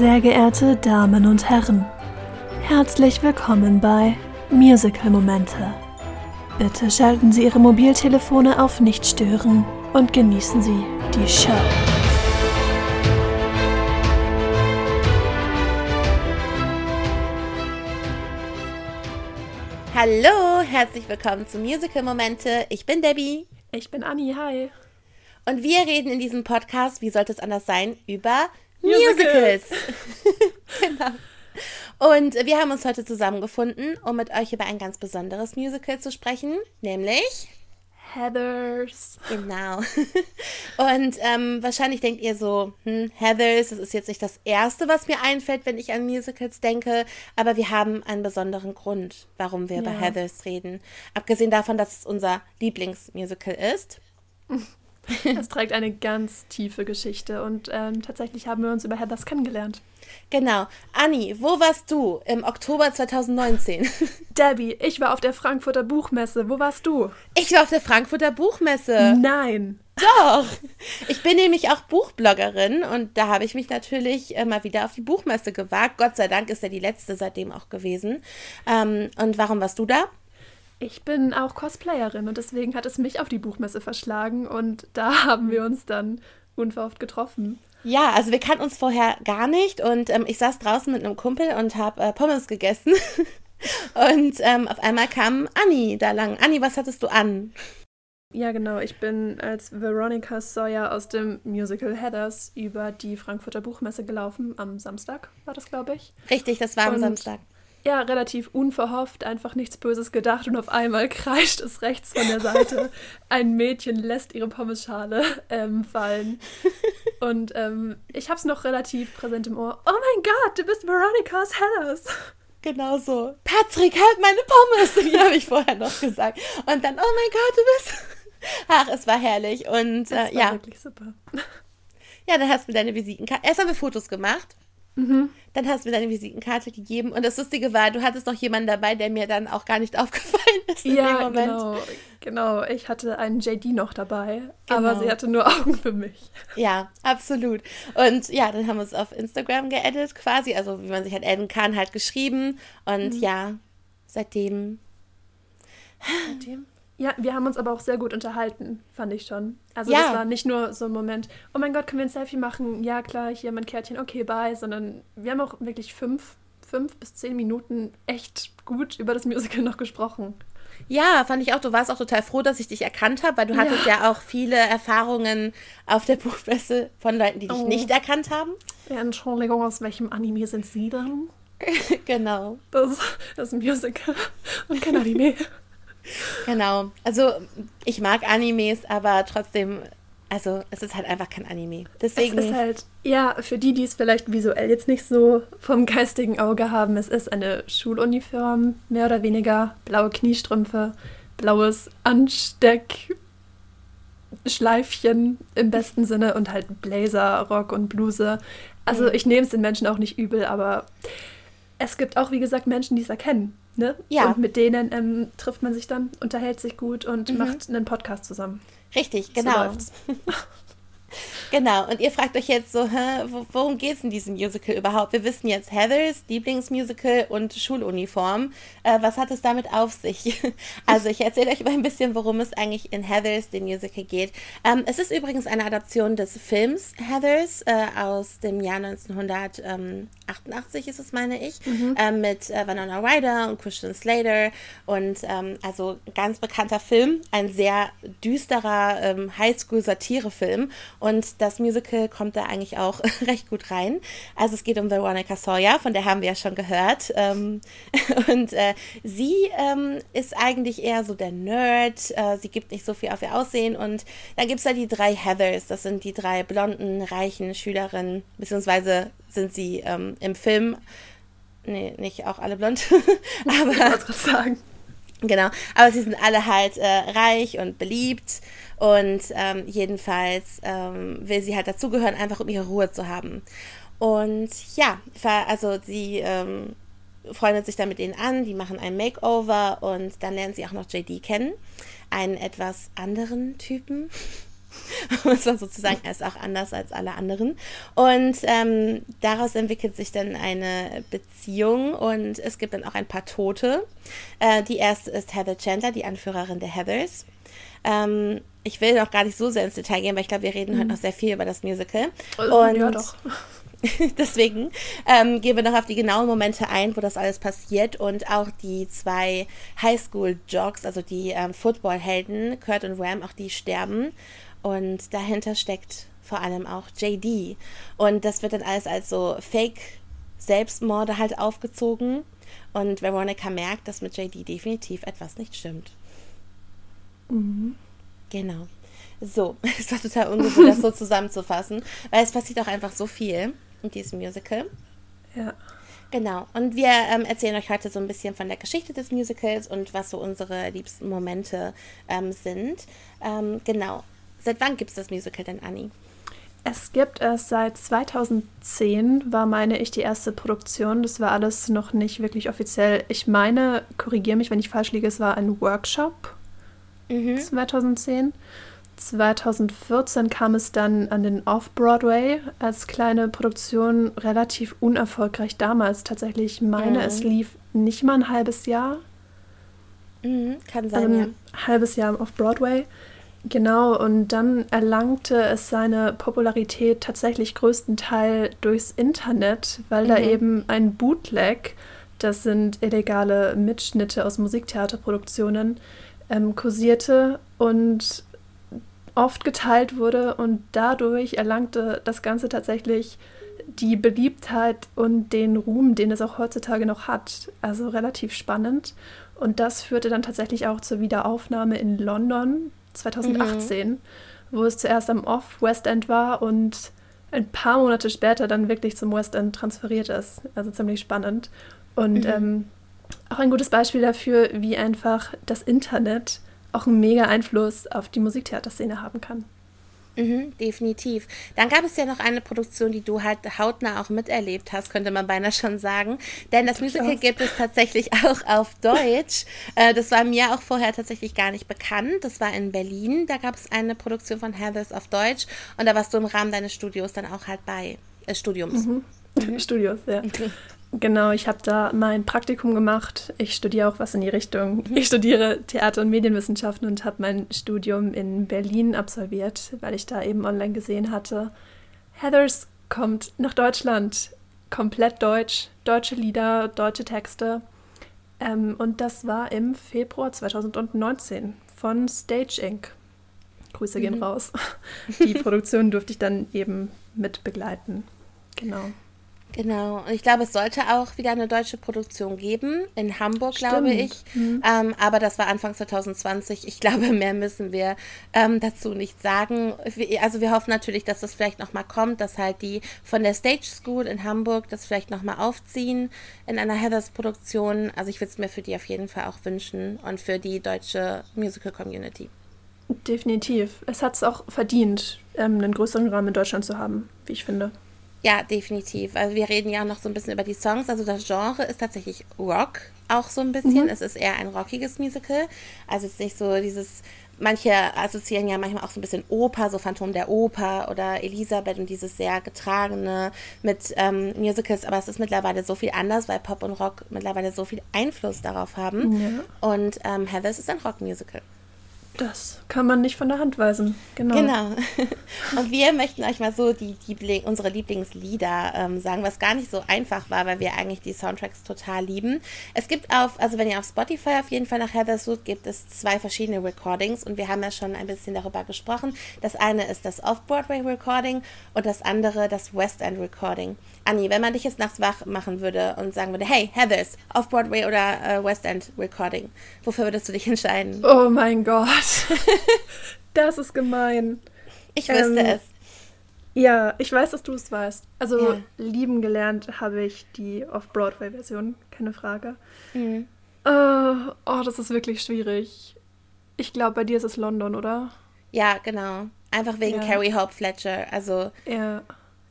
Sehr geehrte Damen und Herren, herzlich willkommen bei Musical Momente. Bitte schalten Sie Ihre Mobiltelefone auf Nicht stören und genießen Sie die Show. Hallo, herzlich willkommen zu Musical Momente. Ich bin Debbie. Ich bin Anni, hi. Und wir reden in diesem Podcast, wie sollte es anders sein, über Musicals. Genau. Und wir haben uns heute zusammengefunden, um mit euch über ein ganz besonderes Musical zu sprechen, nämlich Heathers. Genau. Und ähm, wahrscheinlich denkt ihr so, hm, Heathers, das ist jetzt nicht das Erste, was mir einfällt, wenn ich an Musicals denke, aber wir haben einen besonderen Grund, warum wir ja. über Heathers reden. Abgesehen davon, dass es unser Lieblingsmusical ist. Es trägt eine ganz tiefe Geschichte und ähm, tatsächlich haben wir uns über Heathers kennengelernt. Genau. Anni, wo warst du im Oktober 2019? Debbie, ich war auf der Frankfurter Buchmesse. Wo warst du? Ich war auf der Frankfurter Buchmesse. Nein. Doch. Ich bin nämlich auch Buchbloggerin und da habe ich mich natürlich äh, mal wieder auf die Buchmesse gewagt. Gott sei Dank ist ja die letzte seitdem auch gewesen. Ähm, und warum warst du da? Ich bin auch Cosplayerin und deswegen hat es mich auf die Buchmesse verschlagen und da haben wir uns dann unverhofft getroffen. Ja, also wir kannten uns vorher gar nicht und ähm, ich saß draußen mit einem Kumpel und habe äh, Pommes gegessen und ähm, auf einmal kam Anni da lang. Anni, was hattest du an? Ja, genau. Ich bin als Veronica Sawyer aus dem Musical Heathers über die Frankfurter Buchmesse gelaufen. Am Samstag war das, glaube ich. Richtig, das war am und Samstag ja, relativ unverhofft, einfach nichts Böses gedacht und auf einmal kreischt es rechts von der Seite. Ein Mädchen lässt ihre Pommesschale ähm, fallen. Und ähm, ich habe es noch relativ präsent im Ohr. Oh mein Gott, du bist Veronica's Hellers. Genau so. Patrick, halt meine Pommes! Die habe ich vorher noch gesagt. Und dann, oh mein Gott, du bist. Ach, es war herrlich. Und äh, war ja. wirklich super. Ja, dann hast du deine Visitenkarte. Erst haben wir Fotos gemacht. Mhm. Dann hast du mir deine Visitenkarte gegeben und das Lustige war, du hattest noch jemanden dabei, der mir dann auch gar nicht aufgefallen ist in ja, dem Moment. Genau, genau. Ich hatte einen JD noch dabei, genau. aber sie hatte nur Augen für mich. Ja, absolut. Und ja, dann haben wir uns auf Instagram geedit quasi, also wie man sich halt adden kann, halt geschrieben und mhm. ja, seitdem. Seitdem ja, wir haben uns aber auch sehr gut unterhalten, fand ich schon. Also ja. das war nicht nur so ein Moment, oh mein Gott, können wir ein Selfie machen? Ja, klar, hier mein Kärtchen, okay, bye. Sondern wir haben auch wirklich fünf, fünf bis zehn Minuten echt gut über das Musical noch gesprochen. Ja, fand ich auch. Du warst auch total froh, dass ich dich erkannt habe, weil du ja. hattest ja auch viele Erfahrungen auf der Buchmesse von Leuten, die dich oh. nicht erkannt haben. Ja, Entschuldigung, aus welchem Anime sind Sie denn? genau. Das, das Musical und kein Anime. Genau. Also ich mag Animes, aber trotzdem, also es ist halt einfach kein Anime. Deswegen. Es ist halt, ja, für die, die es vielleicht visuell jetzt nicht so vom geistigen Auge haben, es ist eine Schuluniform, mehr oder weniger, blaue Kniestrümpfe, blaues Ansteckschleifchen im besten Sinne und halt Blazer, Rock und Bluse. Also mhm. ich nehme es den Menschen auch nicht übel, aber es gibt auch, wie gesagt, Menschen, die es erkennen. Ne? Ja. Und mit denen ähm, trifft man sich dann, unterhält sich gut und mhm. macht einen Podcast zusammen. Richtig, genau. So Genau, und ihr fragt euch jetzt so, hä, worum geht es in diesem Musical überhaupt? Wir wissen jetzt Heathers Lieblingsmusical und Schuluniform. Äh, was hat es damit auf sich? also ich erzähle euch mal ein bisschen, worum es eigentlich in Heathers, dem Musical, geht. Ähm, es ist übrigens eine Adaption des Films Heathers äh, aus dem Jahr 1988 ist es, meine ich, mhm. äh, mit Vanessa Ryder und Christian Slater und ähm, also ganz bekannter Film, ein sehr düsterer ähm, Highschool-Satire-Film und das Musical kommt da eigentlich auch recht gut rein. Also es geht um Veronica Sawyer, von der haben wir ja schon gehört. Ähm, und äh, sie ähm, ist eigentlich eher so der Nerd. Äh, sie gibt nicht so viel auf ihr Aussehen. Und dann gibt es da die drei Heathers. Das sind die drei blonden, reichen Schülerinnen, beziehungsweise sind sie ähm, im Film Nee, nicht auch alle blond. aber. Ich gerade sagen. Genau, aber sie sind alle halt äh, reich und beliebt und ähm, jedenfalls ähm, will sie halt dazugehören, einfach um ihre Ruhe zu haben. Und ja, also sie ähm, freundet sich dann mit denen an, die machen ein Makeover und dann lernen sie auch noch JD kennen, einen etwas anderen Typen. muss man sozusagen, er ist auch anders als alle anderen. Und ähm, daraus entwickelt sich dann eine Beziehung und es gibt dann auch ein paar Tote. Äh, die erste ist Heather Chandler, die Anführerin der Heathers. Ähm, ich will noch gar nicht so sehr ins Detail gehen, weil ich glaube, wir reden mhm. heute noch sehr viel über das Musical. Und ja, doch. Deswegen ähm, gehen wir noch auf die genauen Momente ein, wo das alles passiert und auch die zwei Highschool-Jogs, also die ähm, Football-Helden, Kurt und Ram, auch die sterben. Und dahinter steckt vor allem auch JD. Und das wird dann alles als so Fake-Selbstmorde halt aufgezogen. Und Veronica merkt, dass mit JD definitiv etwas nicht stimmt. Mhm. Genau. So, es war total ungewohnt, das so zusammenzufassen, weil es passiert auch einfach so viel in diesem Musical. Ja. Genau. Und wir ähm, erzählen euch heute so ein bisschen von der Geschichte des Musicals und was so unsere liebsten Momente ähm, sind. Ähm, genau. Seit wann gibt es das Musical denn, Anni? Es gibt es seit 2010, war meine ich die erste Produktion. Das war alles noch nicht wirklich offiziell. Ich meine, korrigiere mich, wenn ich falsch liege, es war ein Workshop mhm. 2010. 2014 kam es dann an den Off-Broadway als kleine Produktion, relativ unerfolgreich damals. Tatsächlich meine, mhm. es lief nicht mal ein halbes Jahr. Mhm, kann sein, ähm, ja. Halbes Jahr Off-Broadway. Genau, und dann erlangte es seine Popularität tatsächlich größtenteils durchs Internet, weil mhm. da eben ein Bootleg, das sind illegale Mitschnitte aus Musiktheaterproduktionen, ähm, kursierte und oft geteilt wurde und dadurch erlangte das Ganze tatsächlich die Beliebtheit und den Ruhm, den es auch heutzutage noch hat. Also relativ spannend. Und das führte dann tatsächlich auch zur Wiederaufnahme in London 2018, mhm. wo es zuerst am Off-West End war und ein paar Monate später dann wirklich zum West End transferiert ist. Also ziemlich spannend. Und mhm. ähm, auch ein gutes Beispiel dafür, wie einfach das Internet auch einen mega Einfluss auf die Musiktheaterszene haben kann. Mhm, definitiv. Dann gab es ja noch eine Produktion, die du halt hautnah auch miterlebt hast, könnte man beinahe schon sagen. Denn das Musical gibt es tatsächlich auch auf Deutsch. Äh, das war mir auch vorher tatsächlich gar nicht bekannt. Das war in Berlin. Da gab es eine Produktion von Heathers auf Deutsch. Und da warst du im Rahmen deines Studios dann auch halt bei. Äh, Studiums. Mhm. Mhm. Studios, ja. Genau, ich habe da mein Praktikum gemacht. Ich studiere auch was in die Richtung. Ich studiere Theater- und Medienwissenschaften und habe mein Studium in Berlin absolviert, weil ich da eben online gesehen hatte. Heathers kommt nach Deutschland, komplett deutsch, deutsche Lieder, deutsche Texte. Ähm, und das war im Februar 2019 von Stage Inc. Grüße gehen mhm. raus. Die Produktion durfte ich dann eben mit begleiten. Genau. Genau, und ich glaube, es sollte auch wieder eine deutsche Produktion geben, in Hamburg, Stimmt. glaube ich. Mhm. Ähm, aber das war Anfang 2020. Ich glaube, mehr müssen wir ähm, dazu nicht sagen. Also wir hoffen natürlich, dass das vielleicht nochmal kommt, dass halt die von der Stage School in Hamburg das vielleicht nochmal aufziehen in einer Heathers-Produktion. Also ich würde es mir für die auf jeden Fall auch wünschen und für die deutsche Musical-Community. Definitiv. Es hat es auch verdient, ähm, einen größeren Rahmen in Deutschland zu haben, wie ich finde. Ja, definitiv. Also wir reden ja noch so ein bisschen über die Songs. Also das Genre ist tatsächlich Rock auch so ein bisschen. Mhm. Es ist eher ein rockiges Musical. Also es ist nicht so dieses, manche assoziieren ja manchmal auch so ein bisschen Oper, so Phantom der Oper oder Elisabeth und dieses sehr getragene mit ähm, Musicals. Aber es ist mittlerweile so viel anders, weil Pop und Rock mittlerweile so viel Einfluss darauf haben. Ja. Und ähm, Heathers ist ein Rockmusical. Das kann man nicht von der Hand weisen. Genau. Genau. Und wir möchten euch mal so die Liebling, unsere Lieblingslieder ähm, sagen, was gar nicht so einfach war, weil wir eigentlich die Soundtracks total lieben. Es gibt auf, also wenn ihr auf Spotify auf jeden Fall nach Heather's sucht, gibt es zwei verschiedene Recordings und wir haben ja schon ein bisschen darüber gesprochen. Das eine ist das Off-Broadway Recording und das andere das West End Recording. Anni, wenn man dich jetzt nachts wach machen würde und sagen würde, hey, Heathers, Off-Broadway oder äh, West End Recording, wofür würdest du dich entscheiden? Oh mein Gott. das ist gemein. Ich wüsste ähm, es. Ja, ich weiß, dass du es weißt. Also ja. lieben gelernt habe ich die Off-Broadway-Version, keine Frage. Mhm. Uh, oh, das ist wirklich schwierig. Ich glaube, bei dir ist es London, oder? Ja, genau. Einfach wegen ja. Carrie Hope Fletcher. Also ja.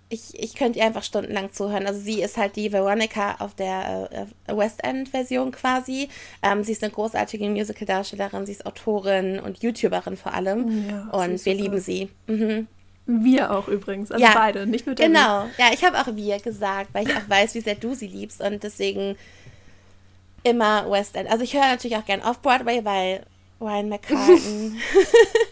Ich, ich könnte ihr einfach stundenlang zuhören. Also sie ist halt die Veronica auf der äh, West End-Version quasi. Ähm, sie ist eine großartige Musical-Darstellerin, sie ist Autorin und YouTuberin vor allem. Ja, und wir lieben sie. Mhm. Wir auch übrigens, also ja, beide, nicht nur der Genau, ja, ich habe auch wir gesagt, weil ich auch weiß, wie sehr du sie liebst und deswegen immer West End. Also ich höre natürlich auch gern Off-Broadway, weil Ryan McCartan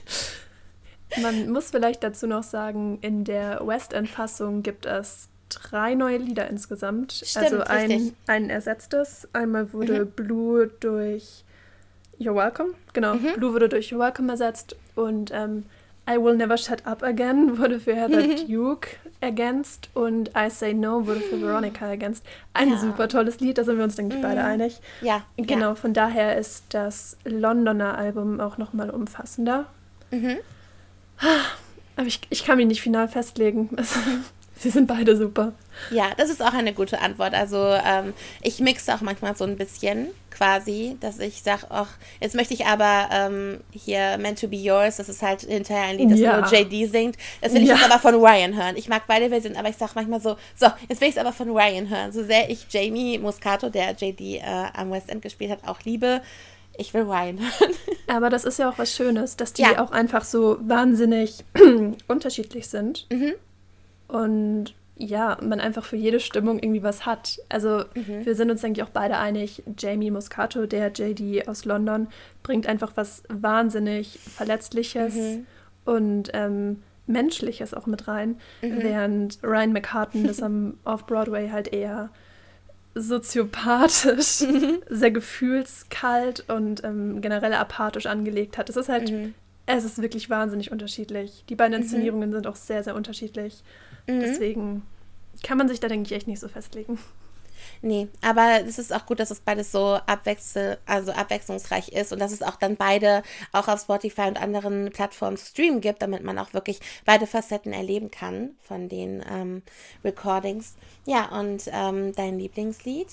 Man muss vielleicht dazu noch sagen, in der West End-Fassung gibt es drei neue Lieder insgesamt. Stimmt, also ein, ein ersetztes. Einmal wurde mhm. Blue durch You're Welcome, genau, mhm. Blue wurde durch You're Welcome ersetzt und ähm, I Will Never Shut Up Again wurde für Heather mhm. Duke ergänzt und I Say No wurde für Veronica ergänzt. Ein ja. super tolles Lied, da sind wir uns, denke ich, beide mhm. einig. Ja. Genau, ja. von daher ist das Londoner Album auch nochmal umfassender. Mhm. Aber ich, ich kann mich nicht final festlegen. sie sind beide super. Ja, das ist auch eine gute Antwort. Also ähm, ich mixe auch manchmal so ein bisschen quasi, dass ich sage, ach, jetzt möchte ich aber ähm, hier Meant to be Yours, das ist halt hinterher ein Lied, das ja. nur JD singt. Das will ich ja. jetzt aber von Ryan hören. Ich mag beide Versionen, aber ich sage manchmal so, so, jetzt will ich es aber von Ryan hören. So sehr ich Jamie Muscato, der JD äh, am West End gespielt hat, auch liebe, ich will Ryan hören. Aber das ist ja auch was Schönes, dass die ja. auch einfach so wahnsinnig unterschiedlich sind. Mhm. Und ja, man einfach für jede Stimmung irgendwie was hat. Also mhm. wir sind uns, denke ich, auch beide einig, Jamie Moscato, der JD aus London, bringt einfach was wahnsinnig Verletzliches mhm. und ähm, Menschliches auch mit rein, mhm. während Ryan McCartan das am Off-Broadway halt eher soziopathisch, mhm. sehr gefühlskalt und ähm, generell apathisch angelegt hat. Es ist halt, mhm. es ist wirklich wahnsinnig unterschiedlich. Die beiden mhm. Inszenierungen mhm. sind auch sehr, sehr unterschiedlich. Mhm. Deswegen kann man sich da, denke ich, echt nicht so festlegen. Nee, aber es ist auch gut, dass es beides so abwechsel also abwechslungsreich ist und dass es auch dann beide auch auf Spotify und anderen Plattformen zu streamen gibt, damit man auch wirklich beide Facetten erleben kann von den ähm, Recordings. Ja, und ähm, dein Lieblingslied?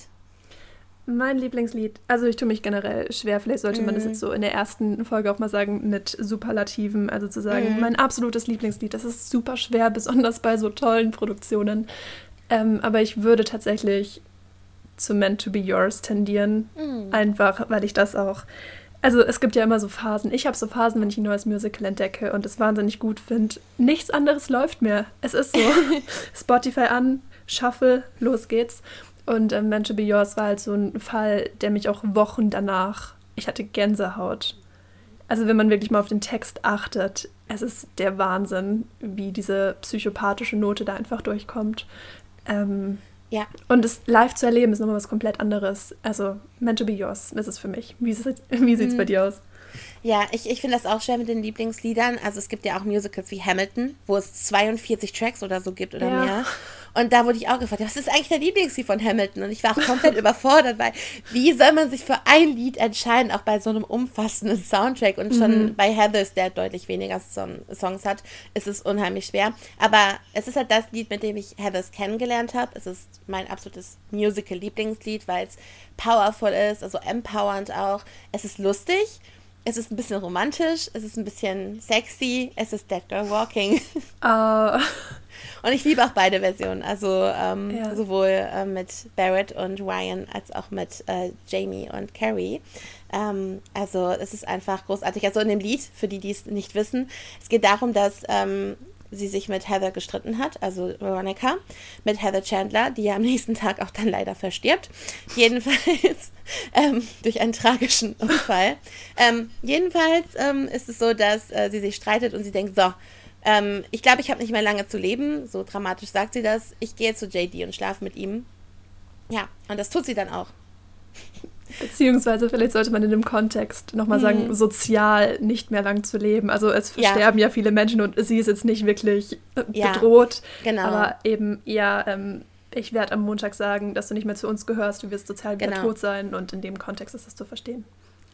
Mein Lieblingslied, also ich tue mich generell schwer, vielleicht sollte man das mhm. jetzt so in der ersten Folge auch mal sagen mit Superlativen, also zu sagen, mm. mein absolutes Lieblingslied, das ist super schwer, besonders bei so tollen Produktionen. Ähm, aber ich würde tatsächlich zu Meant to be Yours tendieren. Mhm. Einfach, weil ich das auch. Also es gibt ja immer so Phasen. Ich habe so Phasen, wenn ich ein neues Musical entdecke und es wahnsinnig gut finde. Nichts anderes läuft mehr. Es ist so. Spotify an, Shuffle, los geht's. Und ähm, Meant to be Yours war halt so ein Fall, der mich auch Wochen danach. Ich hatte Gänsehaut. Also wenn man wirklich mal auf den Text achtet, es ist der Wahnsinn, wie diese psychopathische Note da einfach durchkommt. Ähm, ja. Und es live zu erleben ist nochmal was komplett anderes. Also, meant to be yours ist es für mich. Wie, wie sieht es mhm. bei dir aus? Ja, ich, ich finde das auch schwer mit den Lieblingsliedern. Also es gibt ja auch Musicals wie Hamilton, wo es 42 Tracks oder so gibt oder ja. mehr. Und da wurde ich auch gefragt, was ist eigentlich der Lieblingslied von Hamilton? Und ich war auch komplett überfordert, weil wie soll man sich für ein Lied entscheiden, auch bei so einem umfassenden Soundtrack? Und schon mhm. bei Heathers, der deutlich weniger Song Songs hat, ist es unheimlich schwer. Aber es ist halt das Lied, mit dem ich Heathers kennengelernt habe. Es ist mein absolutes Musical-Lieblingslied, weil es powerful ist, also empowernd auch. Es ist lustig es ist ein bisschen romantisch, es ist ein bisschen sexy, es ist Dead Girl Walking. Uh. Und ich liebe auch beide Versionen, also ähm, ja. sowohl äh, mit Barrett und Ryan als auch mit äh, Jamie und Carrie. Ähm, also es ist einfach großartig. Also in dem Lied, für die, die es nicht wissen, es geht darum, dass ähm, sie sich mit Heather gestritten hat, also Veronica, mit Heather Chandler, die ja am nächsten Tag auch dann leider verstirbt. Jedenfalls ähm, durch einen tragischen Unfall. Ähm, jedenfalls ähm, ist es so, dass äh, sie sich streitet und sie denkt, so, ähm, ich glaube, ich habe nicht mehr lange zu leben. So dramatisch sagt sie das. Ich gehe zu JD und schlafe mit ihm. Ja, und das tut sie dann auch. Beziehungsweise vielleicht sollte man in dem Kontext nochmal sagen, mhm. sozial nicht mehr lang zu leben. Also es versterben ja. ja viele Menschen und sie ist jetzt nicht wirklich äh, ja, bedroht. Genau. Aber eben eher, ähm, ich werde am Montag sagen, dass du nicht mehr zu uns gehörst, du wirst sozial wieder genau. tot sein und in dem Kontext ist das zu verstehen.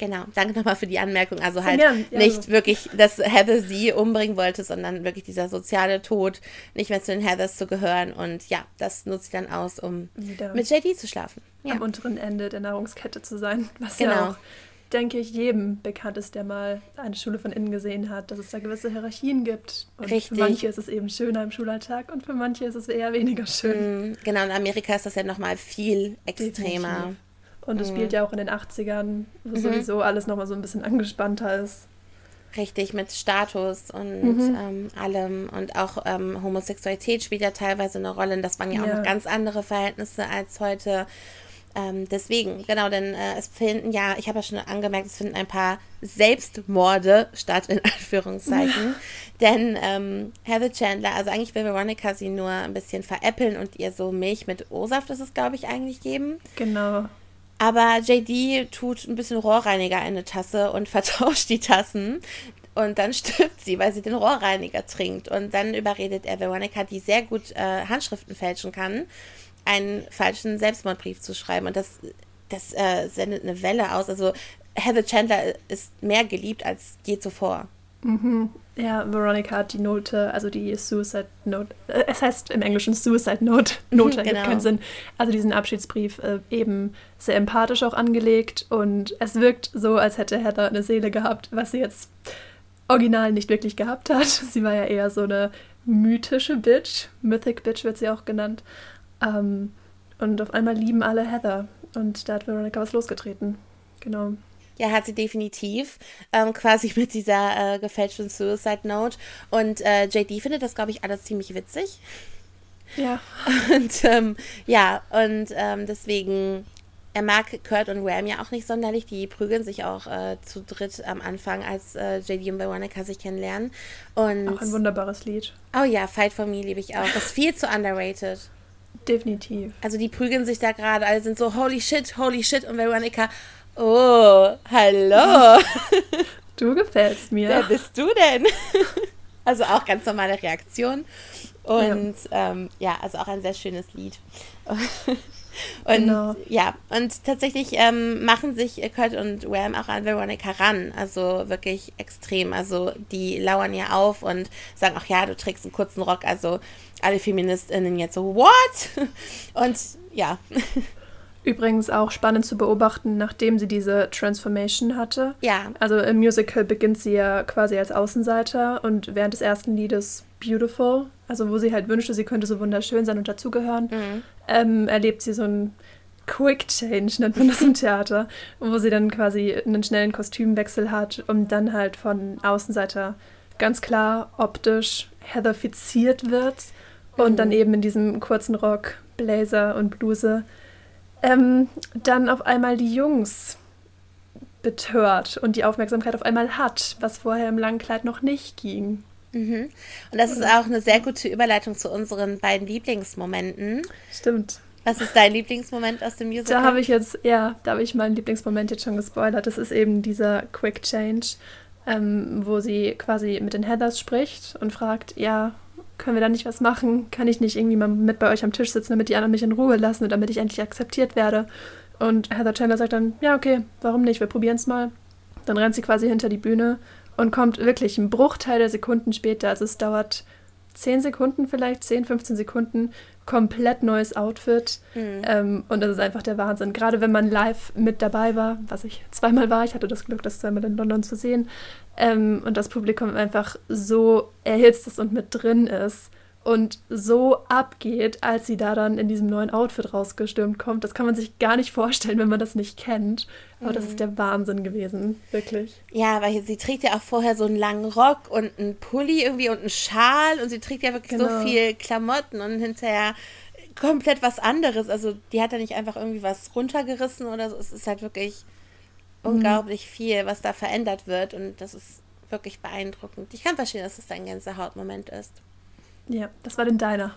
Genau, danke nochmal für die Anmerkung. Also halt ja, ja, nicht also. wirklich, dass Heather sie umbringen wollte, sondern wirklich dieser soziale Tod, nicht mehr zu den Heathers zu gehören. Und ja, das nutzt sie dann aus, um Wieder. mit JD zu schlafen. Ja. Am unteren Ende der Nahrungskette zu sein, was genau. ja auch denke ich, jedem bekannt ist, der mal eine Schule von innen gesehen hat, dass es da gewisse Hierarchien gibt. Und Richtig. für manche ist es eben schöner im Schulalltag und für manche ist es eher weniger schön. Mm, genau, in Amerika ist das ja nochmal viel extremer. Definitiv. Und es mm. spielt ja auch in den 80ern, wo mhm. sowieso alles nochmal so ein bisschen angespannter ist. Richtig, mit Status und mhm. ähm, allem. Und auch ähm, Homosexualität spielt ja teilweise eine Rolle. Das waren ja, ja. auch noch ganz andere Verhältnisse als heute. Ähm, deswegen, genau, denn äh, es finden ja, ich habe ja schon angemerkt, es finden ein paar Selbstmorde statt, in Anführungszeichen. denn ähm, Heather Chandler, also eigentlich will Veronica sie nur ein bisschen veräppeln und ihr so Milch mit O-Saft, das ist glaube ich, eigentlich geben. Genau. Aber JD tut ein bisschen Rohrreiniger in eine Tasse und vertauscht die Tassen. Und dann stirbt sie, weil sie den Rohrreiniger trinkt. Und dann überredet er Veronica, die sehr gut äh, Handschriften fälschen kann, einen falschen Selbstmordbrief zu schreiben. Und das, das äh, sendet eine Welle aus. Also Heather Chandler ist mehr geliebt als je zuvor. Mhm. Ja, Veronica hat die Note, also die Suicide Note, äh, es heißt im Englischen Suicide Note, Note, genau. keinen Sinn. Also diesen Abschiedsbrief äh, eben sehr empathisch auch angelegt und es wirkt so, als hätte Heather eine Seele gehabt, was sie jetzt original nicht wirklich gehabt hat. Sie war ja eher so eine mythische Bitch, Mythic Bitch wird sie auch genannt. Ähm, und auf einmal lieben alle Heather. Und da hat Veronica was losgetreten. Genau. Ja, hat sie definitiv. Ähm, quasi mit dieser äh, gefälschten Suicide Note. Und äh, JD findet das, glaube ich, alles ziemlich witzig. Ja. Und ähm, ja, und ähm, deswegen, er mag Kurt und Ram ja auch nicht sonderlich. Die prügeln sich auch äh, zu dritt am Anfang, als äh, JD und Veronica sich kennenlernen. Und auch ein wunderbares Lied. Oh ja, Fight for Me liebe ich auch. Das ist viel zu underrated. Definitiv. Also die prügeln sich da gerade, alle sind so holy shit, holy shit und Veronica, oh, hallo. Du gefällst mir. Wer bist du denn? Also auch ganz normale Reaktion. Und ja, ähm, ja also auch ein sehr schönes Lied. Und genau. ja, und tatsächlich ähm, machen sich Kurt und Ram auch an Veronica ran. Also wirklich extrem. Also die lauern ja auf und sagen auch, ja, du trägst einen kurzen Rock. Also alle FeministInnen jetzt so, what? Und ja. Übrigens auch spannend zu beobachten, nachdem sie diese Transformation hatte. Ja. Also im Musical beginnt sie ja quasi als Außenseiter und während des ersten Liedes Beautiful, also wo sie halt wünschte, sie könnte so wunderschön sein und dazugehören, mhm. ähm, erlebt sie so ein Quick Change, nennt man das im Theater, wo sie dann quasi einen schnellen Kostümwechsel hat und dann halt von Außenseiter ganz klar optisch heatherfiziert wird und mhm. dann eben in diesem kurzen Rock, Blazer und Bluse ähm, dann auf einmal die Jungs betört und die Aufmerksamkeit auf einmal hat, was vorher im langen Kleid noch nicht ging. Mhm. Und das ist auch eine sehr gute Überleitung zu unseren beiden Lieblingsmomenten. Stimmt. Was ist dein Lieblingsmoment aus dem Musical? Da habe ich jetzt, ja, da habe ich meinen Lieblingsmoment jetzt schon gespoilert. Das ist eben dieser Quick Change, ähm, wo sie quasi mit den Heathers spricht und fragt, ja, können wir da nicht was machen? Kann ich nicht irgendwie mal mit bei euch am Tisch sitzen, damit die anderen mich in Ruhe lassen und damit ich endlich akzeptiert werde? Und Heather Chandler sagt dann, ja, okay, warum nicht? Wir probieren es mal. Dann rennt sie quasi hinter die Bühne und kommt wirklich einen Bruchteil der Sekunden später. Also es dauert 10 Sekunden vielleicht, 10, 15 Sekunden, komplett neues Outfit. Mhm. Ähm, und das ist einfach der Wahnsinn. Gerade wenn man live mit dabei war, was ich zweimal war, ich hatte das Glück, das zweimal in London zu sehen, ähm, und das Publikum einfach so erhitzt ist und mit drin ist und so abgeht, als sie da dann in diesem neuen Outfit rausgestürmt kommt. Das kann man sich gar nicht vorstellen, wenn man das nicht kennt. Aber mhm. das ist der Wahnsinn gewesen, wirklich. Ja, weil sie trägt ja auch vorher so einen langen Rock und einen Pulli irgendwie und einen Schal und sie trägt ja wirklich genau. so viel Klamotten und hinterher komplett was anderes. Also die hat ja nicht einfach irgendwie was runtergerissen oder so. Es ist halt wirklich mhm. unglaublich viel, was da verändert wird und das ist wirklich beeindruckend. Ich kann verstehen, dass es das ein Gänsehautmoment ist. Ja, das war denn deiner.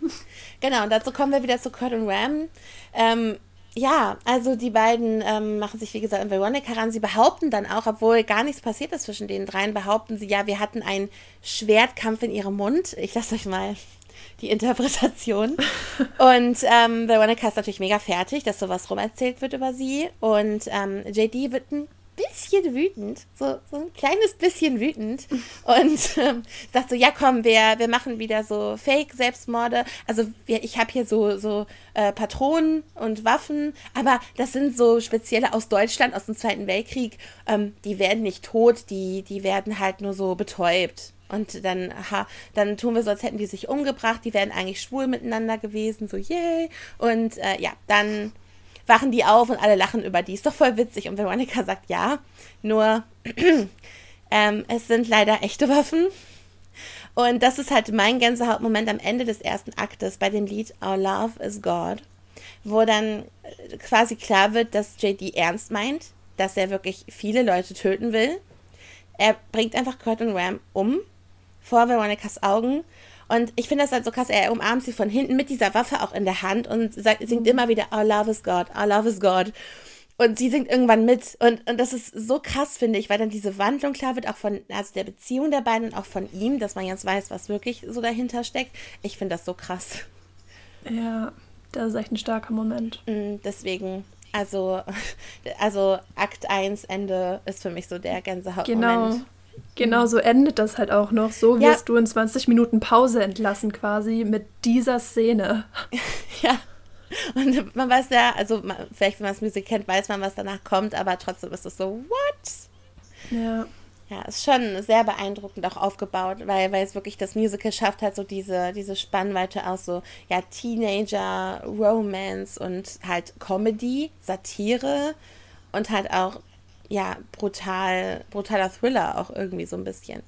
Genau, und dazu kommen wir wieder zu Kurt und Ram. Ähm, ja, also die beiden ähm, machen sich, wie gesagt, an Veronica ran. Sie behaupten dann auch, obwohl gar nichts passiert ist zwischen den dreien, behaupten sie, ja, wir hatten einen Schwertkampf in ihrem Mund. Ich lasse euch mal die Interpretation. Und ähm, Veronica ist natürlich mega fertig, dass sowas rumerzählt wird über sie. Und ähm, JD wird ein bisschen wütend, so, so ein kleines bisschen wütend und ähm, sagt so, ja komm, wir, wir machen wieder so Fake-Selbstmorde. Also wir, ich habe hier so, so äh, Patronen und Waffen, aber das sind so spezielle aus Deutschland, aus dem Zweiten Weltkrieg. Ähm, die werden nicht tot, die, die werden halt nur so betäubt. Und dann, aha, dann tun wir so, als hätten die sich umgebracht. Die wären eigentlich schwul miteinander gewesen, so yay. Und äh, ja, dann wachen die auf und alle lachen über die. Ist doch voll witzig. Und Veronica sagt ja, nur ähm, es sind leider echte Waffen. Und das ist halt mein Gänsehautmoment am Ende des ersten Aktes bei dem Lied Our Love is God, wo dann äh, quasi klar wird, dass JD ernst meint, dass er wirklich viele Leute töten will. Er bringt einfach Kurt und Ram um vor Veronicas Augen. Und ich finde das halt so krass, er umarmt sie von hinten mit dieser Waffe auch in der Hand und sagt, singt immer wieder, Our love is God, our love is God. Und sie singt irgendwann mit. Und, und das ist so krass, finde ich, weil dann diese Wandlung klar wird, auch von also der Beziehung der beiden und auch von ihm, dass man jetzt weiß, was wirklich so dahinter steckt. Ich finde das so krass. Ja, das ist echt ein starker Moment. Mm, deswegen, also, also Akt 1, Ende ist für mich so der Gänsehautmoment. Genau. Genau so endet das halt auch noch. So wirst ja. du in 20 Minuten Pause entlassen quasi mit dieser Szene. Ja. Und man weiß ja, also man, vielleicht wenn man das Musik kennt, weiß man, was danach kommt, aber trotzdem ist es so, what? Ja. Ja, ist schon sehr beeindruckend auch aufgebaut, weil, weil es wirklich das Musical schafft halt so diese, diese Spannweite aus so, ja, Teenager, Romance und halt Comedy, Satire und halt auch ja, brutal, brutaler Thriller auch irgendwie so ein bisschen.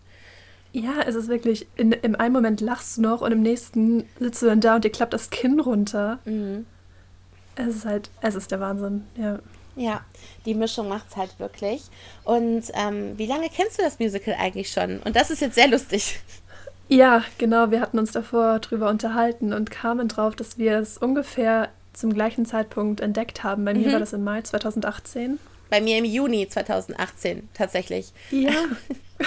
Ja, es ist wirklich, in, im einen Moment lachst du noch und im nächsten sitzt du dann da und dir klappt das Kinn runter. Mhm. Es ist halt, es ist der Wahnsinn, ja. Ja, die Mischung macht es halt wirklich. Und ähm, wie lange kennst du das Musical eigentlich schon? Und das ist jetzt sehr lustig. Ja, genau. Wir hatten uns davor drüber unterhalten und kamen drauf, dass wir es ungefähr zum gleichen Zeitpunkt entdeckt haben. Bei mir mhm. war das im Mai 2018. Bei mir im Juni 2018 tatsächlich. Ja.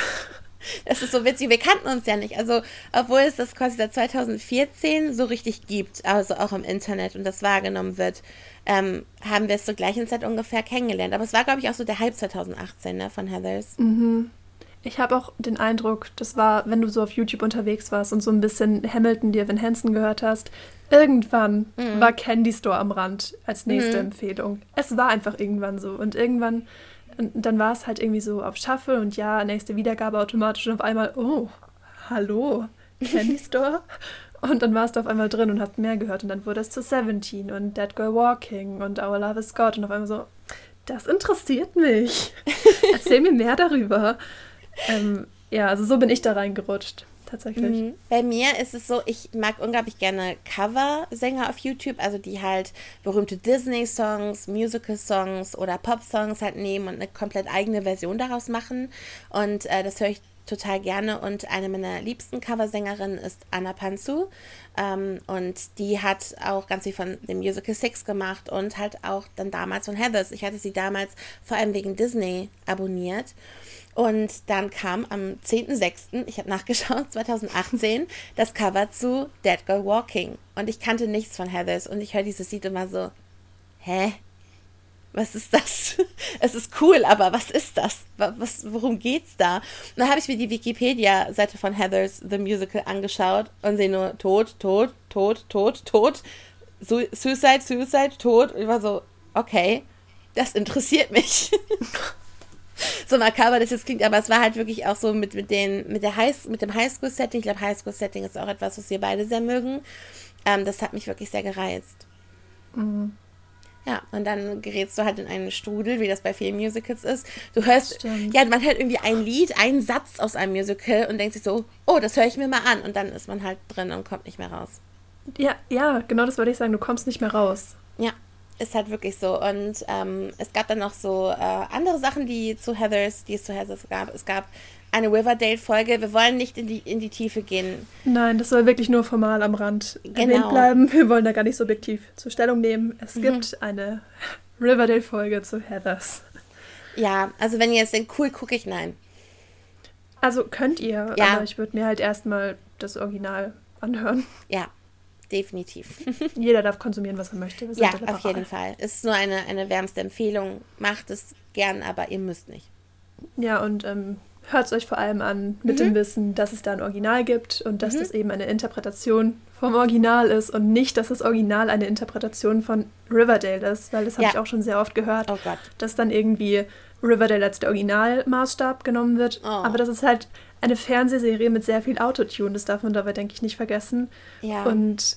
Das ist so witzig. Wir kannten uns ja nicht. Also, obwohl es das quasi seit 2014 so richtig gibt, also auch im Internet und das wahrgenommen wird, ähm, haben wir es zur gleichen Zeit ungefähr kennengelernt. Aber es war, glaube ich, auch so der Hype 2018 ne, von Heathers. Mhm. Ich habe auch den Eindruck, das war, wenn du so auf YouTube unterwegs warst und so ein bisschen Hamilton dir Van Hansen gehört hast, irgendwann mhm. war Candy Store am Rand als nächste mhm. Empfehlung. Es war einfach irgendwann so. Und irgendwann, und dann war es halt irgendwie so auf Shuffle und ja, nächste Wiedergabe automatisch und auf einmal, oh, hallo, Candy Store? Und dann warst du auf einmal drin und hast mehr gehört und dann wurde es zu 17 und Dead Girl Walking und Our Love is God und auf einmal so, das interessiert mich. Erzähl mir mehr darüber. Ähm, ja, also so bin ich da reingerutscht tatsächlich. Mhm. Bei mir ist es so, ich mag unglaublich gerne Cover-Sänger auf YouTube, also die halt berühmte Disney-Songs, Musical-Songs oder Pop-Songs halt nehmen und eine komplett eigene Version daraus machen. Und äh, das höre ich total gerne und eine meiner liebsten Coversängerinnen ist Anna Panzu ähm, und die hat auch ganz viel von dem Musical Six gemacht und halt auch dann damals von Heathers. Ich hatte sie damals vor allem wegen Disney abonniert und dann kam am 10.06., ich habe nachgeschaut, 2018, das Cover zu Dead Girl Walking. Und ich kannte nichts von Heathers und ich höre dieses Lied immer so, hä? Was ist das? es ist cool, aber was ist das? Was, worum geht's da? Und dann habe ich mir die Wikipedia-Seite von Heathers The Musical angeschaut und sehe nur Tod, Tod, Tod, Tod, Tod, Suicide, Suicide, Tod. Und ich war so, okay, das interessiert mich. so makaber das jetzt klingt, aber es war halt wirklich auch so mit, mit, den, mit, der High, mit dem Highschool-Setting. Ich glaube, Highschool-Setting ist auch etwas, was wir beide sehr mögen. Ähm, das hat mich wirklich sehr gereizt. Mhm. Ja, und dann gerätst du halt in einen Strudel, wie das bei vielen Musicals ist. Du hörst, ja, man hört irgendwie ein Lied, einen Satz aus einem Musical und denkt sich so, oh, das höre ich mir mal an. Und dann ist man halt drin und kommt nicht mehr raus. Ja, ja, genau das wollte ich sagen. Du kommst nicht mehr raus. Ja, ist halt wirklich so. Und ähm, es gab dann noch so äh, andere Sachen, die zu Heathers, die es zu Heathers gab. Es gab eine Riverdale-Folge. Wir wollen nicht in die, in die Tiefe gehen. Nein, das soll wirklich nur formal am Rand genau. erwähnt bleiben. Wir wollen da gar nicht subjektiv zur Stellung nehmen. Es mhm. gibt eine Riverdale-Folge zu Heathers. Ja, also wenn ihr jetzt denkt, cool, gucke ich, nein. Also könnt ihr, ja. aber ich würde mir halt erstmal das Original anhören. Ja, definitiv. Jeder darf konsumieren, was er möchte. ja, auf jeden Fall. Es ist nur eine, eine wärmste Empfehlung. Macht es gern, aber ihr müsst nicht. Ja, und ähm, hört es euch vor allem an mit mhm. dem Wissen, dass es da ein Original gibt und dass mhm. das eben eine Interpretation vom Original ist und nicht, dass das Original eine Interpretation von Riverdale ist, weil das habe ja. ich auch schon sehr oft gehört, oh dass dann irgendwie Riverdale als der Originalmaßstab genommen wird. Oh. Aber das ist halt eine Fernsehserie mit sehr viel Autotune, das darf man dabei, denke ich, nicht vergessen. Ja. Und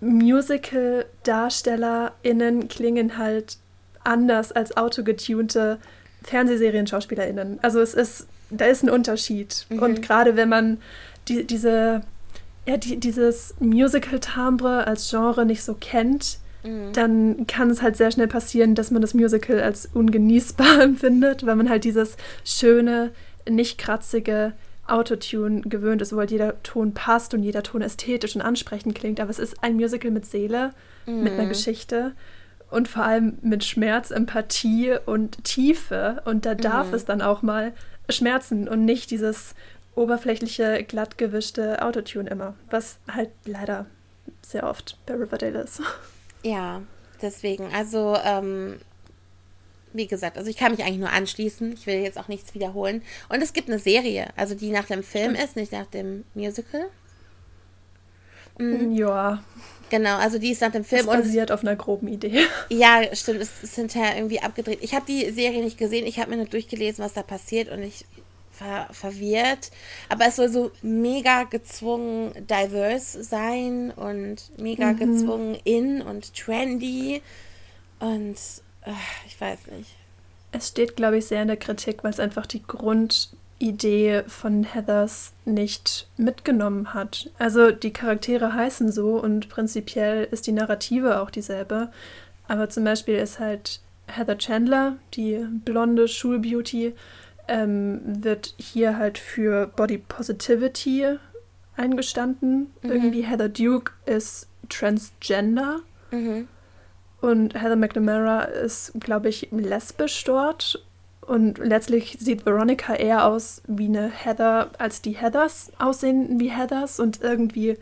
Musical-DarstellerInnen klingen halt anders als autogetunte Fernsehserien-SchauspielerInnen. Also es ist, da ist ein Unterschied. Mhm. Und gerade wenn man die, diese, ja, die, dieses Musical-Timbre als Genre nicht so kennt, mhm. dann kann es halt sehr schnell passieren, dass man das Musical als ungenießbar empfindet, weil man halt dieses schöne, nicht kratzige Autotune gewöhnt ist, wo halt jeder Ton passt und jeder Ton ästhetisch und ansprechend klingt. Aber es ist ein Musical mit Seele, mhm. mit einer mhm. Geschichte und vor allem mit Schmerz, Empathie und Tiefe. Und da darf mhm. es dann auch mal schmerzen und nicht dieses oberflächliche, glatt gewischte Autotune immer, was halt leider sehr oft bei Riverdale ist. Ja, deswegen. Also, ähm, wie gesagt, also ich kann mich eigentlich nur anschließen. Ich will jetzt auch nichts wiederholen. Und es gibt eine Serie, also die nach dem Film ist, nicht nach dem Musical. Mhm. Ja. Genau, also die ist nach dem Film. Das basiert und, auf einer groben Idee. Ja, stimmt. Es ist hinterher irgendwie abgedreht. Ich habe die Serie nicht gesehen. Ich habe mir nur durchgelesen, was da passiert und ich war verwirrt. Aber es soll so mega gezwungen diverse sein und mega mhm. gezwungen in und trendy. Und ich weiß nicht. Es steht, glaube ich, sehr in der Kritik, weil es einfach die Grundidee von Heathers nicht mitgenommen hat. Also die Charaktere heißen so und prinzipiell ist die Narrative auch dieselbe. Aber zum Beispiel ist halt Heather Chandler, die blonde Schulbeauty, ähm, wird hier halt für Body Positivity eingestanden. Mhm. Irgendwie Heather Duke ist transgender. Mhm. Und Heather McNamara ist, glaube ich, lesbisch dort. Und letztlich sieht Veronica eher aus wie eine Heather, als die Heathers aussehen wie Heathers. Und irgendwie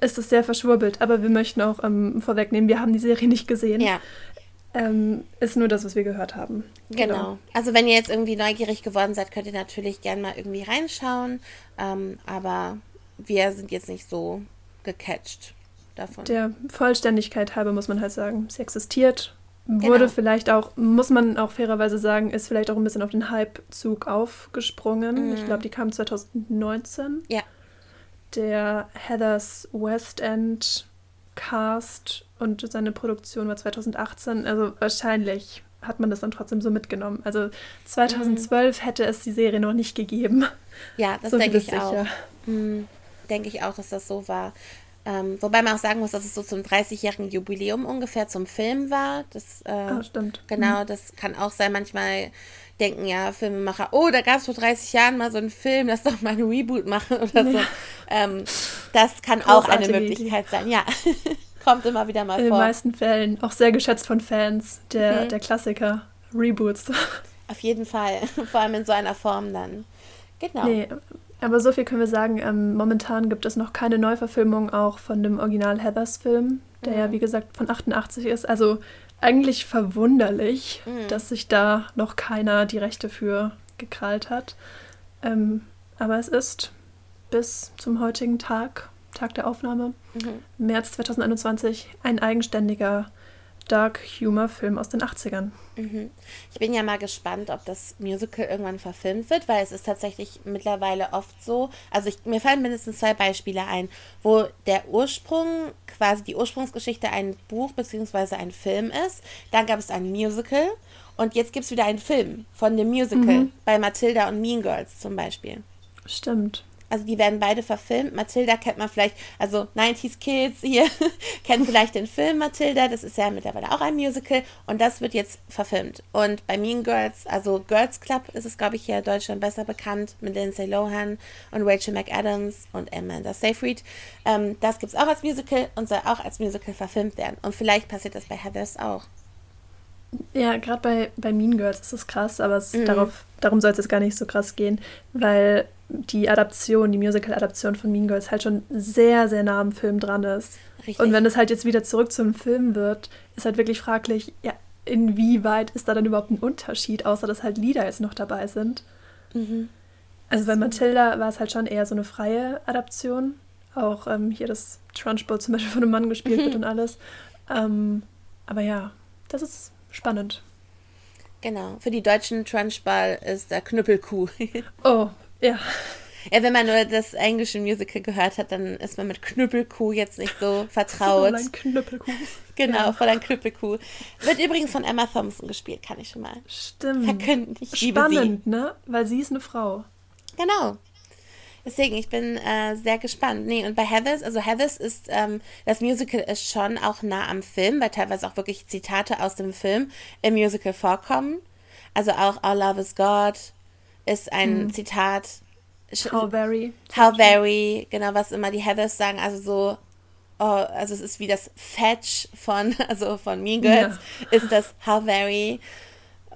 ist es sehr verschwurbelt. Aber wir möchten auch ähm, vorwegnehmen, wir haben die Serie nicht gesehen. Ja. Ähm, ist nur das, was wir gehört haben. Genau. genau. Also wenn ihr jetzt irgendwie neugierig geworden seid, könnt ihr natürlich gerne mal irgendwie reinschauen. Ähm, aber wir sind jetzt nicht so gecatcht davon. Der Vollständigkeit halber muss man halt sagen, sie existiert. Wurde genau. vielleicht auch, muss man auch fairerweise sagen, ist vielleicht auch ein bisschen auf den Hype-Zug aufgesprungen. Mhm. Ich glaube, die kam 2019. Ja. Der Heathers West End Cast und seine Produktion war 2018. Also wahrscheinlich hat man das dann trotzdem so mitgenommen. Also 2012 mhm. hätte es die Serie noch nicht gegeben. Ja, das so denke ich sicher. auch. Mhm. Denke ich auch, dass das so war. Ähm, wobei man auch sagen muss, dass es so zum 30-jährigen Jubiläum ungefähr zum Film war. Das, äh, ah, stimmt. Genau, mhm. das kann auch sein. Manchmal denken ja Filmemacher, oh, da gab es vor 30 Jahren mal so einen Film, lass doch mal ein Reboot machen oder so. Ähm, das kann auch eine Möglichkeit sein, ja. Kommt immer wieder mal In vor. In den meisten Fällen auch sehr geschätzt von Fans, der, mhm. der Klassiker, Reboots. Auf jeden Fall, vor allem in so einer Form dann. Genau. Nee, aber so viel können wir sagen, ähm, momentan gibt es noch keine Neuverfilmung auch von dem Original Heathers-Film, der mhm. ja wie gesagt von 88 ist. Also eigentlich verwunderlich, mhm. dass sich da noch keiner die Rechte für gekrallt hat. Ähm, aber es ist bis zum heutigen Tag, Tag der Aufnahme, mhm. März 2021, ein eigenständiger Dark Humor Film aus den 80ern. Mhm. Ich bin ja mal gespannt, ob das Musical irgendwann verfilmt wird, weil es ist tatsächlich mittlerweile oft so, also ich, mir fallen mindestens zwei Beispiele ein, wo der Ursprung, quasi die Ursprungsgeschichte ein Buch bzw. ein Film ist, dann gab es ein Musical und jetzt gibt es wieder einen Film von dem Musical, mhm. bei Matilda und Mean Girls zum Beispiel. Stimmt. Also die werden beide verfilmt. Matilda kennt man vielleicht, also 90s Kids hier kennen vielleicht den Film Matilda, das ist ja mittlerweile auch ein Musical und das wird jetzt verfilmt. Und bei Mean Girls, also Girls Club ist es, glaube ich, hier in Deutschland besser bekannt mit Lindsay Lohan und Rachel McAdams und Amanda Seyfried. Ähm, das gibt es auch als Musical und soll auch als Musical verfilmt werden. Und vielleicht passiert das bei Heathers auch. Ja, gerade bei, bei Mean Girls ist es krass, aber es, mhm. darauf, darum soll es jetzt gar nicht so krass gehen, weil die Adaption, die Musical-Adaption von Mean Girls halt schon sehr, sehr nah am Film dran ist. Richtig. Und wenn es halt jetzt wieder zurück zum Film wird, ist halt wirklich fraglich, ja, inwieweit ist da dann überhaupt ein Unterschied, außer dass halt Lieder jetzt noch dabei sind. Mhm. Also bei Matilda war es halt schon eher so eine freie Adaption. Auch ähm, hier das Trunchbull zum Beispiel von einem Mann gespielt wird und alles. Ähm, aber ja, das ist spannend. Genau. Für die deutschen Trunchball ist der Knüppelkuh. oh, ja. Ja, wenn man nur das englische Musical gehört hat, dann ist man mit Knüppelkuh jetzt nicht so vertraut. Fräulein Knüppelkuh. Genau, ja. Fräulein Knüppelkuh. Wird übrigens von Emma Thompson gespielt, kann ich schon mal Stimmt. verkünden. Ich Spannend, ne? Weil sie ist eine Frau. Genau. Deswegen, ich bin äh, sehr gespannt. Nee, und bei Heathers, also Heathers ist, ähm, das Musical ist schon auch nah am Film, weil teilweise auch wirklich Zitate aus dem Film im Musical vorkommen. Also auch Our Love is God ist ein hm. Zitat. How very. How very, genau, was immer die Heathers sagen. Also so, oh, also es ist wie das Fetch von, also von Mean Girls, ja. ist das How very.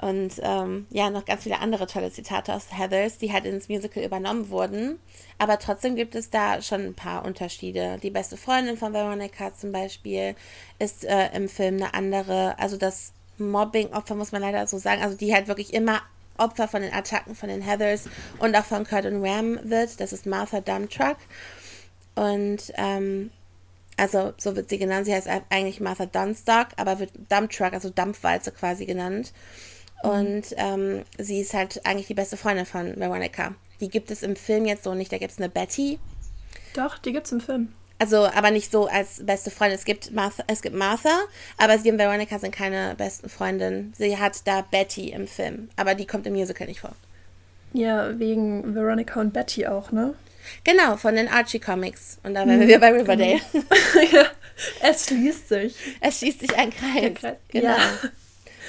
Und ähm, ja, noch ganz viele andere tolle Zitate aus Heathers, die halt ins Musical übernommen wurden. Aber trotzdem gibt es da schon ein paar Unterschiede. Die beste Freundin von Veronica zum Beispiel ist äh, im Film eine andere. Also das Mobbing-Opfer muss man leider so sagen. Also die halt wirklich immer Opfer von den Attacken von den Heathers und auch von Kurt und Ram wird. Das ist Martha Dumptruck. Und ähm, also so wird sie genannt. Sie heißt eigentlich Martha Dunstock, aber wird Dumptruck, also Dampfwalze quasi genannt. Mhm. Und ähm, sie ist halt eigentlich die beste Freundin von Veronica. Die gibt es im Film jetzt so nicht. Da gibt es eine Betty. Doch, die gibt es im Film. Also, aber nicht so als beste Freundin. Es gibt Martha, es gibt Martha, aber sie und Veronica sind keine besten Freundinnen. Sie hat da Betty im Film, aber die kommt im Musical nicht vor. Ja, wegen Veronica und Betty auch, ne? Genau, von den Archie Comics. Und da wären mhm. wir bei Riverdale. ja, es schließt sich. Es schließt sich ein Kreis. Ein Kreis. Genau. Ja.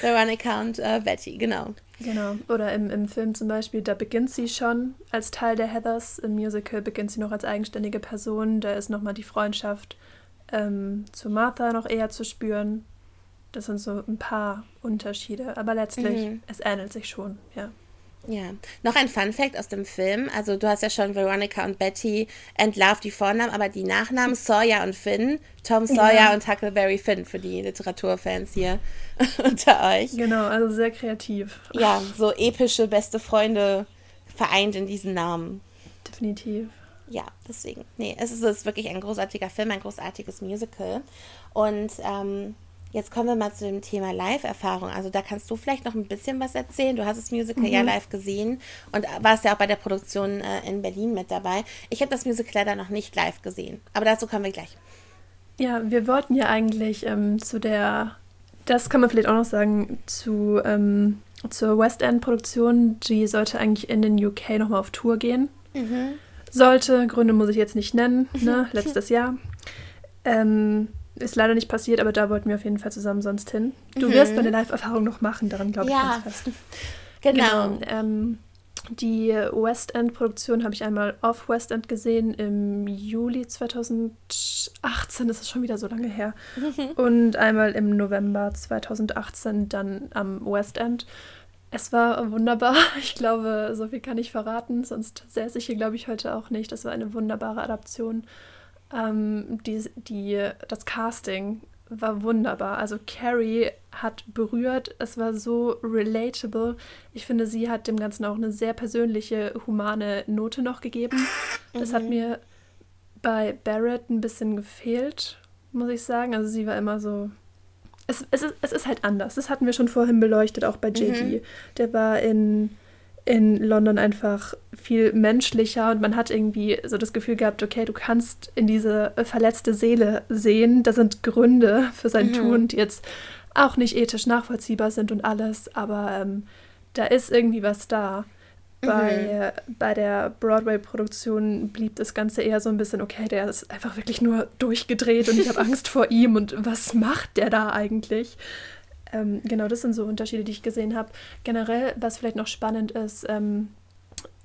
Veronica und äh, Betty, genau. Genau. Oder im, im Film zum Beispiel, da beginnt sie schon als Teil der Heathers. Im Musical beginnt sie noch als eigenständige Person. Da ist nochmal die Freundschaft ähm, zu Martha noch eher zu spüren. Das sind so ein paar Unterschiede. Aber letztlich, mhm. es ähnelt sich schon, ja. Ja, noch ein Fun Fact aus dem Film. Also du hast ja schon Veronica und Betty entlarvt die Vornamen, aber die Nachnamen Sawyer und Finn, Tom Sawyer ja. und Huckleberry Finn für die Literaturfans hier unter euch. Genau, also sehr kreativ. Ja, so epische beste Freunde vereint in diesen Namen. Definitiv. Ja, deswegen. Nee, es ist, es ist wirklich ein großartiger Film, ein großartiges Musical. Und ähm, Jetzt kommen wir mal zu dem Thema Live-Erfahrung. Also da kannst du vielleicht noch ein bisschen was erzählen. Du hast das Musical mhm. ja live gesehen und warst ja auch bei der Produktion äh, in Berlin mit dabei. Ich habe das Musical leider noch nicht live gesehen, aber dazu kommen wir gleich. Ja, wir wollten ja eigentlich ähm, zu der, das kann man vielleicht auch noch sagen, zu, ähm, zur West End-Produktion. Die sollte eigentlich in den UK nochmal auf Tour gehen. Mhm. Sollte, Gründe muss ich jetzt nicht nennen, ne? letztes Jahr. Ähm, ist leider nicht passiert, aber da wollten wir auf jeden Fall zusammen sonst hin. Du mhm. wirst deine Live-Erfahrung noch machen, daran glaube ich ja. ganz fest. Genau. genau ähm, die West End-Produktion habe ich einmal auf West End gesehen im Juli 2018, das ist schon wieder so lange her. Mhm. Und einmal im November 2018 dann am West End. Es war wunderbar. Ich glaube, so viel kann ich verraten, sonst säße ich hier, glaube ich, heute auch nicht. Das war eine wunderbare Adaption ähm, die, die, das Casting war wunderbar. Also Carrie hat berührt, es war so relatable. Ich finde, sie hat dem Ganzen auch eine sehr persönliche, humane Note noch gegeben. Das mhm. hat mir bei Barrett ein bisschen gefehlt, muss ich sagen. Also sie war immer so. Es, es, ist, es ist halt anders. Das hatten wir schon vorhin beleuchtet, auch bei JD. Mhm. Der war in in London einfach viel menschlicher und man hat irgendwie so das Gefühl gehabt, okay, du kannst in diese verletzte Seele sehen. Da sind Gründe für sein mhm. Tun, die jetzt auch nicht ethisch nachvollziehbar sind und alles, aber ähm, da ist irgendwie was da. Bei, mhm. bei der Broadway-Produktion blieb das Ganze eher so ein bisschen, okay, der ist einfach wirklich nur durchgedreht und ich habe Angst vor ihm und was macht der da eigentlich? Ähm, genau, das sind so Unterschiede, die ich gesehen habe. Generell, was vielleicht noch spannend ist, ähm,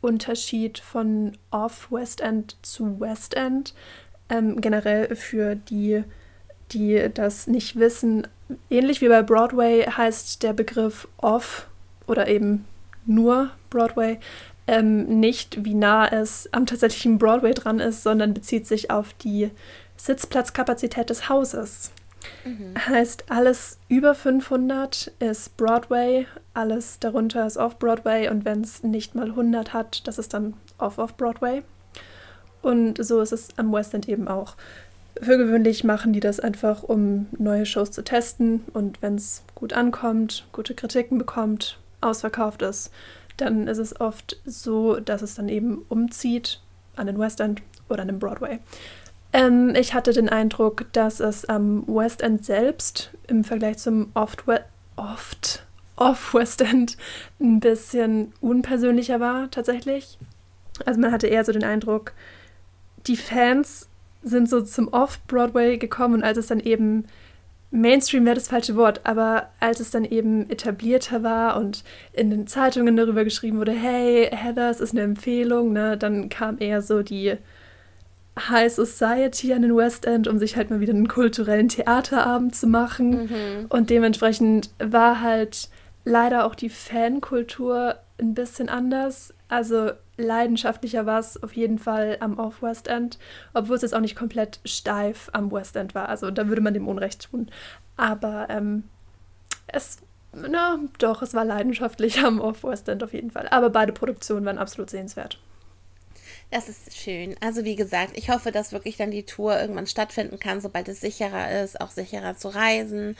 Unterschied von Off-West End zu West End. Ähm, generell für die, die das nicht wissen, ähnlich wie bei Broadway heißt der Begriff Off oder eben nur Broadway ähm, nicht, wie nah es am tatsächlichen Broadway dran ist, sondern bezieht sich auf die Sitzplatzkapazität des Hauses. Mhm. Heißt, alles über 500 ist Broadway, alles darunter ist Off-Broadway und wenn es nicht mal 100 hat, das ist dann Off-Off-Broadway. Und so ist es am West End eben auch. Für gewöhnlich machen die das einfach, um neue Shows zu testen und wenn es gut ankommt, gute Kritiken bekommt, ausverkauft ist, dann ist es oft so, dass es dann eben umzieht an den West End oder an den Broadway. Ähm, ich hatte den Eindruck, dass es am West End selbst im Vergleich zum oft, oft Off-West End ein bisschen unpersönlicher war tatsächlich. Also man hatte eher so den Eindruck, die Fans sind so zum Off-Broadway gekommen und als es dann eben Mainstream wäre das falsche Wort, aber als es dann eben etablierter war und in den Zeitungen darüber geschrieben wurde, hey, Heathers ist eine Empfehlung, ne, dann kam eher so die High Society an den West End, um sich halt mal wieder einen kulturellen Theaterabend zu machen. Mhm. Und dementsprechend war halt leider auch die Fankultur ein bisschen anders. Also leidenschaftlicher war es auf jeden Fall am Off-West End, obwohl es jetzt auch nicht komplett steif am West End war. Also da würde man dem Unrecht tun. Aber ähm, es, na doch, es war leidenschaftlich am Off-West End auf jeden Fall. Aber beide Produktionen waren absolut sehenswert. Das ist schön. Also wie gesagt, ich hoffe, dass wirklich dann die Tour irgendwann stattfinden kann, sobald es sicherer ist, auch sicherer zu reisen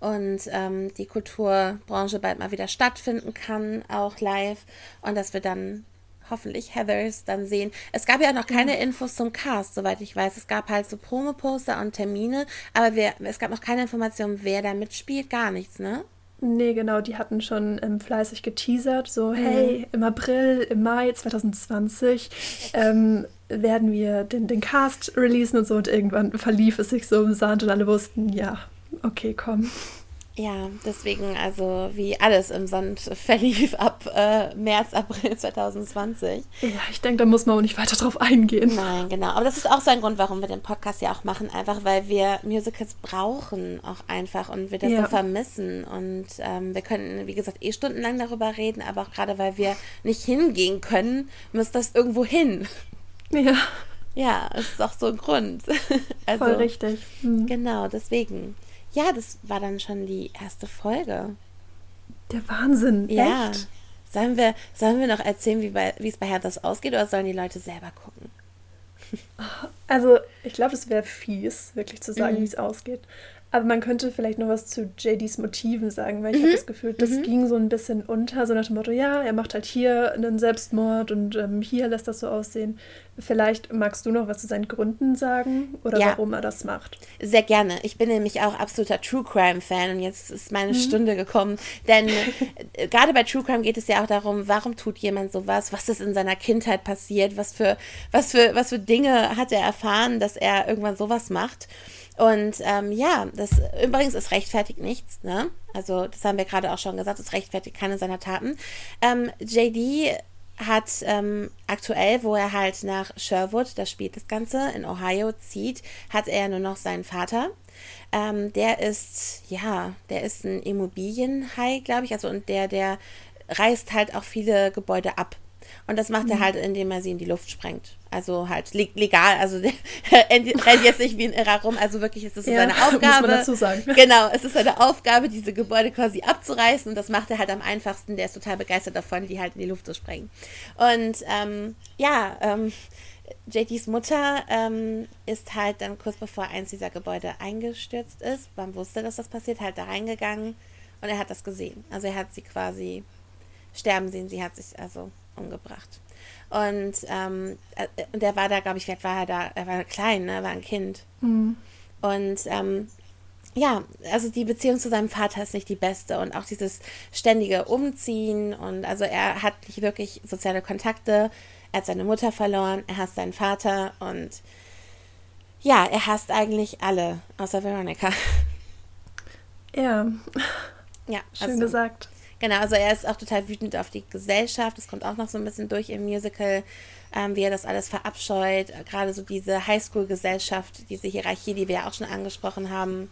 und ähm, die Kulturbranche bald mal wieder stattfinden kann, auch live und dass wir dann hoffentlich Heathers dann sehen. Es gab ja noch keine Infos zum Cast, soweit ich weiß. Es gab halt so Promo-Poster und Termine, aber wir, es gab noch keine Information, wer da mitspielt, gar nichts, ne? Nee, genau, die hatten schon ähm, fleißig geteasert, so, mhm. hey, im April, im Mai 2020 ähm, werden wir den, den Cast releasen und so und irgendwann verlief es sich so im Sand und alle wussten, ja, okay, komm. Ja, deswegen, also wie alles im Sand verlief ab äh, März, April 2020. Ja, ich denke, da muss man auch nicht weiter drauf eingehen. Nein, genau. Aber das ist auch so ein Grund, warum wir den Podcast ja auch machen, einfach weil wir Musicals brauchen auch einfach und wir das ja. so vermissen. Und ähm, wir können, wie gesagt, eh stundenlang darüber reden, aber auch gerade weil wir nicht hingehen können, muss das irgendwo hin. Ja. Ja, ist auch so ein Grund. also, Voll richtig. Mhm. Genau, deswegen. Ja, das war dann schon die erste Folge. Der Wahnsinn. Ja. Echt? Sollen wir, sollen wir noch erzählen, wie, bei, wie es bei Heathers ausgeht, oder sollen die Leute selber gucken? Also, ich glaube, es wäre fies, wirklich zu sagen, mhm. wie es ausgeht. Aber man könnte vielleicht noch was zu JDs Motiven sagen, weil ich mhm. habe das Gefühl, das mhm. ging so ein bisschen unter, so nach dem Motto, ja, er macht halt hier einen Selbstmord und ähm, hier lässt das so aussehen. Vielleicht magst du noch was zu seinen Gründen sagen oder ja. warum er das macht. Sehr gerne. Ich bin nämlich auch absoluter True Crime Fan und jetzt ist meine mhm. Stunde gekommen. Denn äh, gerade bei True Crime geht es ja auch darum, warum tut jemand sowas, was ist in seiner Kindheit passiert, was für, was für, was für Dinge hat er erfahren, dass er irgendwann sowas macht. Und ähm, ja, das übrigens ist rechtfertigt nichts, ne? Also, das haben wir gerade auch schon gesagt, es rechtfertigt keine seiner Taten. Ähm, JD hat ähm, aktuell, wo er halt nach Sherwood, da spielt das Ganze, in Ohio zieht, hat er nur noch seinen Vater. Ähm, der ist, ja, der ist ein Immobilienhai, glaube ich, also und der, der reißt halt auch viele Gebäude ab. Und das macht mhm. er halt, indem er sie in die Luft sprengt. Also halt legal, also rennt jetzt nicht wie ein Irrer rum, also wirklich ist es so ja, seine Aufgabe. Muss man dazu sagen. Genau, es ist seine Aufgabe, diese Gebäude quasi abzureißen und das macht er halt am einfachsten. Der ist total begeistert davon, die halt in die Luft zu sprengen. Und ähm, ja, ähm, JTs Mutter ähm, ist halt dann kurz bevor eins dieser Gebäude eingestürzt ist, man wusste, dass das passiert, halt da reingegangen und er hat das gesehen. Also er hat sie quasi sterben sehen, sie hat sich also umgebracht. Und ähm, äh, der war da, glaube ich, war er da? Er war klein, ne? er war ein Kind. Mhm. Und ähm, ja, also die Beziehung zu seinem Vater ist nicht die beste und auch dieses ständige Umziehen und also er hat nicht wirklich soziale Kontakte. Er hat seine Mutter verloren, er hasst seinen Vater und ja, er hasst eigentlich alle, außer Veronica. Ja. Ja, schön also, gesagt. Genau, also er ist auch total wütend auf die Gesellschaft. Das kommt auch noch so ein bisschen durch im Musical, ähm, wie er das alles verabscheut. Gerade so diese Highschool-Gesellschaft, diese Hierarchie, die wir ja auch schon angesprochen haben.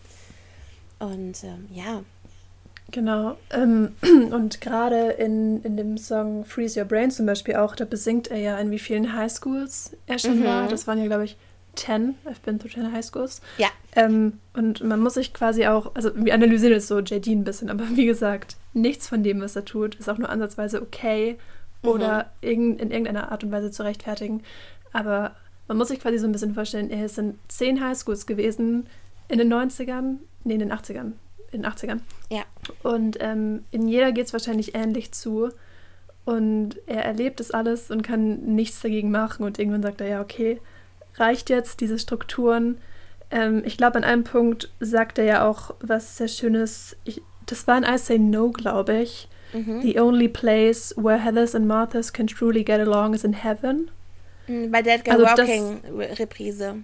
Und ähm, ja. Genau. Ähm, und gerade in, in dem Song Freeze Your Brain zum Beispiel auch, da besingt er ja, in wie vielen Highschools er schon mhm. war. Das waren ja, glaube ich, 10. I've been to 10 Highschools. Ja. Ähm, und man muss sich quasi auch, also wir analysieren jetzt so JD ein bisschen, aber wie gesagt, nichts von dem, was er tut, ist auch nur ansatzweise okay mhm. oder in, in irgendeiner Art und Weise zu rechtfertigen. Aber man muss sich quasi so ein bisschen vorstellen, er ist in 10 Highschools gewesen, in den 90ern, nee, in den 80ern in den 80ern. Ja. Und ähm, in jeder geht es wahrscheinlich ähnlich zu. Und er erlebt das alles und kann nichts dagegen machen. Und irgendwann sagt er, ja, okay, reicht jetzt, diese Strukturen. Ähm, ich glaube, an einem Punkt sagt er ja auch was sehr Schönes. Ich, das war in I Say No, glaube ich. Mhm. The only place where Heathers and Marthas can truly get along is in heaven. Mhm, bei Dead Guy also Walking das, Reprise.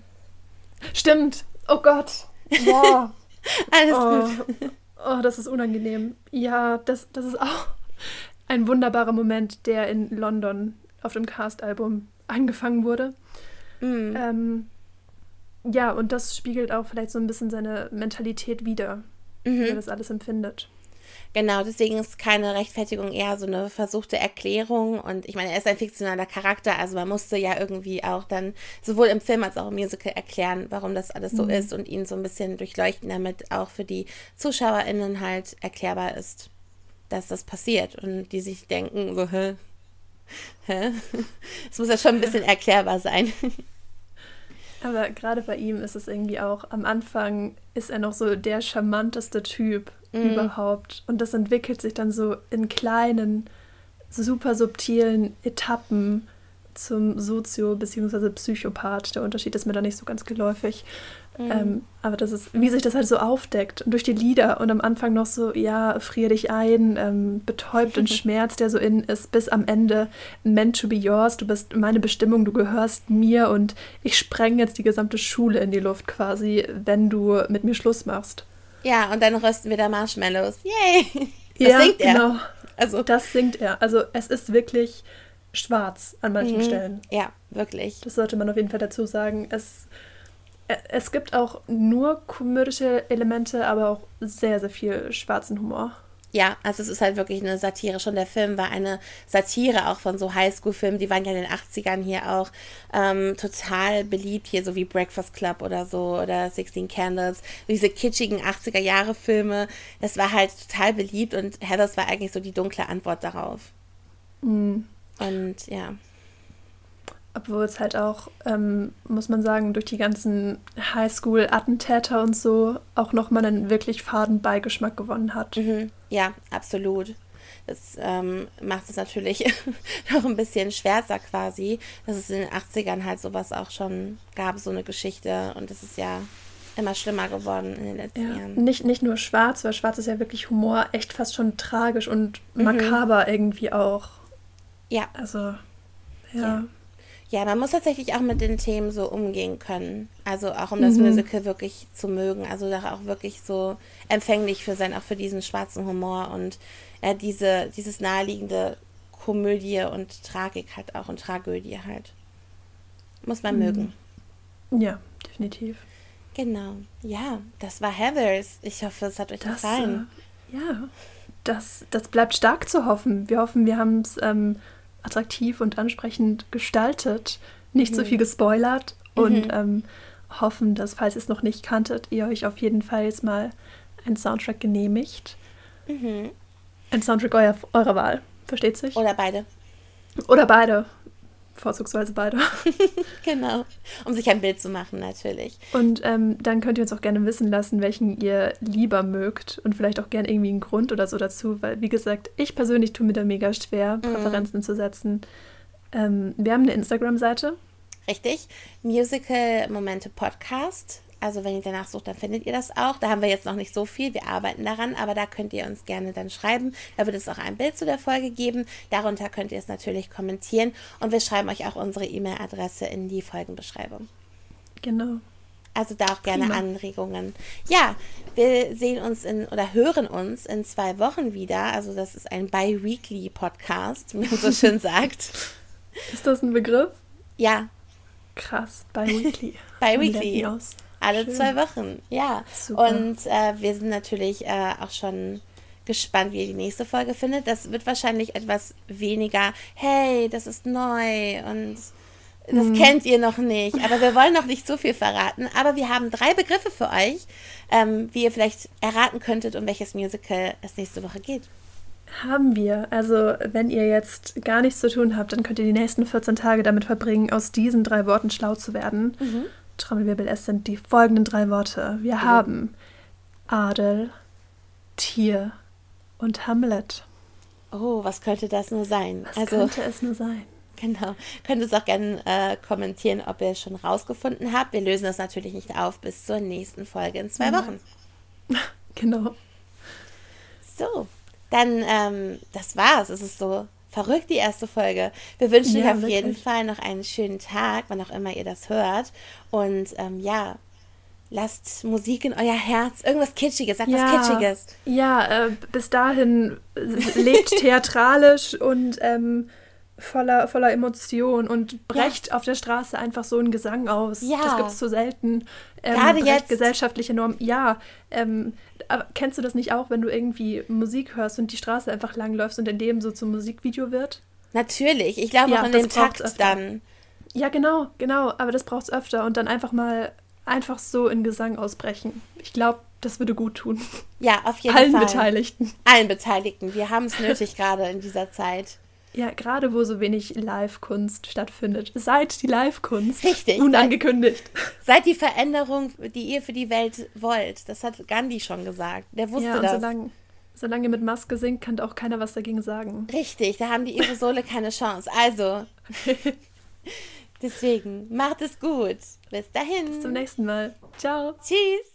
Stimmt. Oh Gott. Wow. Alles oh, gut. Oh, das ist unangenehm. Ja, das, das ist auch ein wunderbarer Moment, der in London auf dem Cast-Album angefangen wurde. Mm. Ähm, ja, und das spiegelt auch vielleicht so ein bisschen seine Mentalität wider, mhm. wie er das alles empfindet. Genau, deswegen ist keine Rechtfertigung eher so eine versuchte Erklärung. Und ich meine, er ist ein fiktionaler Charakter, also man musste ja irgendwie auch dann sowohl im Film als auch im Musical erklären, warum das alles so mhm. ist und ihn so ein bisschen durchleuchten, damit auch für die ZuschauerInnen halt erklärbar ist, dass das passiert und die sich denken, so, hä? Es muss ja schon ein bisschen erklärbar sein. Aber gerade bei ihm ist es irgendwie auch, am Anfang ist er noch so der charmanteste Typ mm. überhaupt. Und das entwickelt sich dann so in kleinen, super subtilen Etappen zum Sozio- bzw. Psychopath. Der Unterschied ist mir da nicht so ganz geläufig. Mhm. Ähm, aber das ist, wie sich das halt so aufdeckt und durch die Lieder und am Anfang noch so, ja, frier dich ein, ähm, betäubt den Schmerz, der so in ist, bis am Ende meant to be yours, du bist meine Bestimmung, du gehörst mir und ich spreng jetzt die gesamte Schule in die Luft quasi, wenn du mit mir Schluss machst. Ja, und dann rösten wir da Marshmallows. Yay! Das ja, singt er. Genau. Also. Das singt er. Also es ist wirklich schwarz an manchen mhm. Stellen. Ja, wirklich. Das sollte man auf jeden Fall dazu sagen. Es, es gibt auch nur komödische Elemente, aber auch sehr, sehr viel schwarzen Humor. Ja, also es ist halt wirklich eine Satire. Schon der Film war eine Satire auch von so Highschool-Filmen. Die waren ja in den 80ern hier auch ähm, total beliebt, hier so wie Breakfast Club oder so oder 16 Candles. Diese kitschigen 80er-Jahre-Filme. Das war halt total beliebt und Heathers war eigentlich so die dunkle Antwort darauf. Mhm. Und ja. Obwohl es halt auch, ähm, muss man sagen, durch die ganzen Highschool-Attentäter und so auch nochmal einen wirklich faden Beigeschmack gewonnen hat. Mhm. Ja, absolut. Das ähm, macht es natürlich noch ein bisschen schwärzer quasi, dass es in den 80ern halt sowas auch schon gab, so eine Geschichte. Und das ist ja immer schlimmer geworden in den letzten ja, Jahren. Nicht, nicht nur schwarz, weil schwarz ist ja wirklich Humor, echt fast schon tragisch und mhm. makaber irgendwie auch. Ja. Also, ja. ja. Ja, man muss tatsächlich auch mit den Themen so umgehen können. Also auch um das mhm. Musical wirklich zu mögen. Also da auch wirklich so empfänglich für sein, auch für diesen schwarzen Humor und äh, diese, dieses naheliegende Komödie und Tragik halt auch und Tragödie halt. Muss man mhm. mögen. Ja, definitiv. Genau. Ja, das war Heathers. Ich hoffe, es hat euch das, gefallen. Äh, ja, das, das bleibt stark zu hoffen. Wir hoffen, wir haben es ähm, attraktiv und ansprechend gestaltet, nicht mhm. so viel gespoilert und mhm. ähm, hoffen, dass, falls ihr es noch nicht kanntet, ihr euch auf jeden Fall jetzt mal einen Soundtrack genehmigt. Mhm. Ein Soundtrack euer, eurer Wahl, versteht sich? Oder beide. Oder beide vorzugsweise beide. genau, um sich ein Bild zu machen natürlich. Und ähm, dann könnt ihr uns auch gerne wissen lassen, welchen ihr lieber mögt und vielleicht auch gerne irgendwie einen Grund oder so dazu, weil wie gesagt, ich persönlich tue mir da mega schwer, mhm. Präferenzen zu setzen. Ähm, wir haben eine Instagram-Seite. Richtig, Musical Momente Podcast also wenn ihr danach sucht, dann findet ihr das auch. Da haben wir jetzt noch nicht so viel. Wir arbeiten daran, aber da könnt ihr uns gerne dann schreiben. Da wird es auch ein Bild zu der Folge geben. Darunter könnt ihr es natürlich kommentieren und wir schreiben euch auch unsere E-Mail-Adresse in die Folgenbeschreibung. Genau. Also da auch gerne Prima. Anregungen. Ja, wir sehen uns in oder hören uns in zwei Wochen wieder. Also das ist ein bi-weekly Podcast, wie man so schön sagt. Ist das ein Begriff? Ja. Krass, bi-weekly. bi-weekly. Alle Schön. zwei Wochen, ja. Super. Und äh, wir sind natürlich äh, auch schon gespannt, wie ihr die nächste Folge findet. Das wird wahrscheinlich etwas weniger, hey, das ist neu und das mhm. kennt ihr noch nicht. Aber wir wollen noch nicht so viel verraten. Aber wir haben drei Begriffe für euch, ähm, wie ihr vielleicht erraten könntet, um welches Musical es nächste Woche geht. Haben wir. Also, wenn ihr jetzt gar nichts zu tun habt, dann könnt ihr die nächsten 14 Tage damit verbringen, aus diesen drei Worten schlau zu werden. Mhm. Trommelwirbel, es sind die folgenden drei Worte. Wir haben Adel, Tier und Hamlet. Oh, was könnte das nur sein? Was also, könnte es nur sein? Genau. Könnt ihr es auch gerne äh, kommentieren, ob ihr es schon rausgefunden habt. Wir lösen das natürlich nicht auf bis zur nächsten Folge in zwei Wochen. Genau. So, dann, ähm, das war's. Es ist so verrückt, die erste Folge. Wir wünschen ja, euch auf wirklich. jeden Fall noch einen schönen Tag, wann auch immer ihr das hört. Und ähm, ja, lasst Musik in euer Herz. Irgendwas Kitschiges, sagt ja, was Kitschiges. Ja, äh, bis dahin lebt theatralisch und ähm, voller, voller Emotion und brecht ja. auf der Straße einfach so einen Gesang aus. Ja. Das gibt es so selten. Ähm, Gerade jetzt. Gesellschaftliche Normen. Ja, ähm, aber kennst du das nicht auch, wenn du irgendwie Musik hörst und die Straße einfach langläufst und in dem so zum Musikvideo wird? Natürlich, ich glaube ja, auch in dem Takt dann. Ja, genau, genau, aber das braucht es öfter und dann einfach mal einfach so in Gesang ausbrechen. Ich glaube, das würde gut tun. Ja, auf jeden Allen Fall. Allen Beteiligten. Allen Beteiligten. Wir haben es nötig gerade in dieser Zeit. Ja, gerade wo so wenig Live-Kunst stattfindet. Seid die Live-Kunst. Richtig. Nun angekündigt. Seid die Veränderung, die ihr für die Welt wollt. Das hat Gandhi schon gesagt. Der wusste ja, und das. Solange, solange ihr mit Maske singt, kann auch keiner was dagegen sagen. Richtig, da haben die Aerosole keine Chance. Also, deswegen, macht es gut. Bis dahin. Bis zum nächsten Mal. Ciao. Tschüss.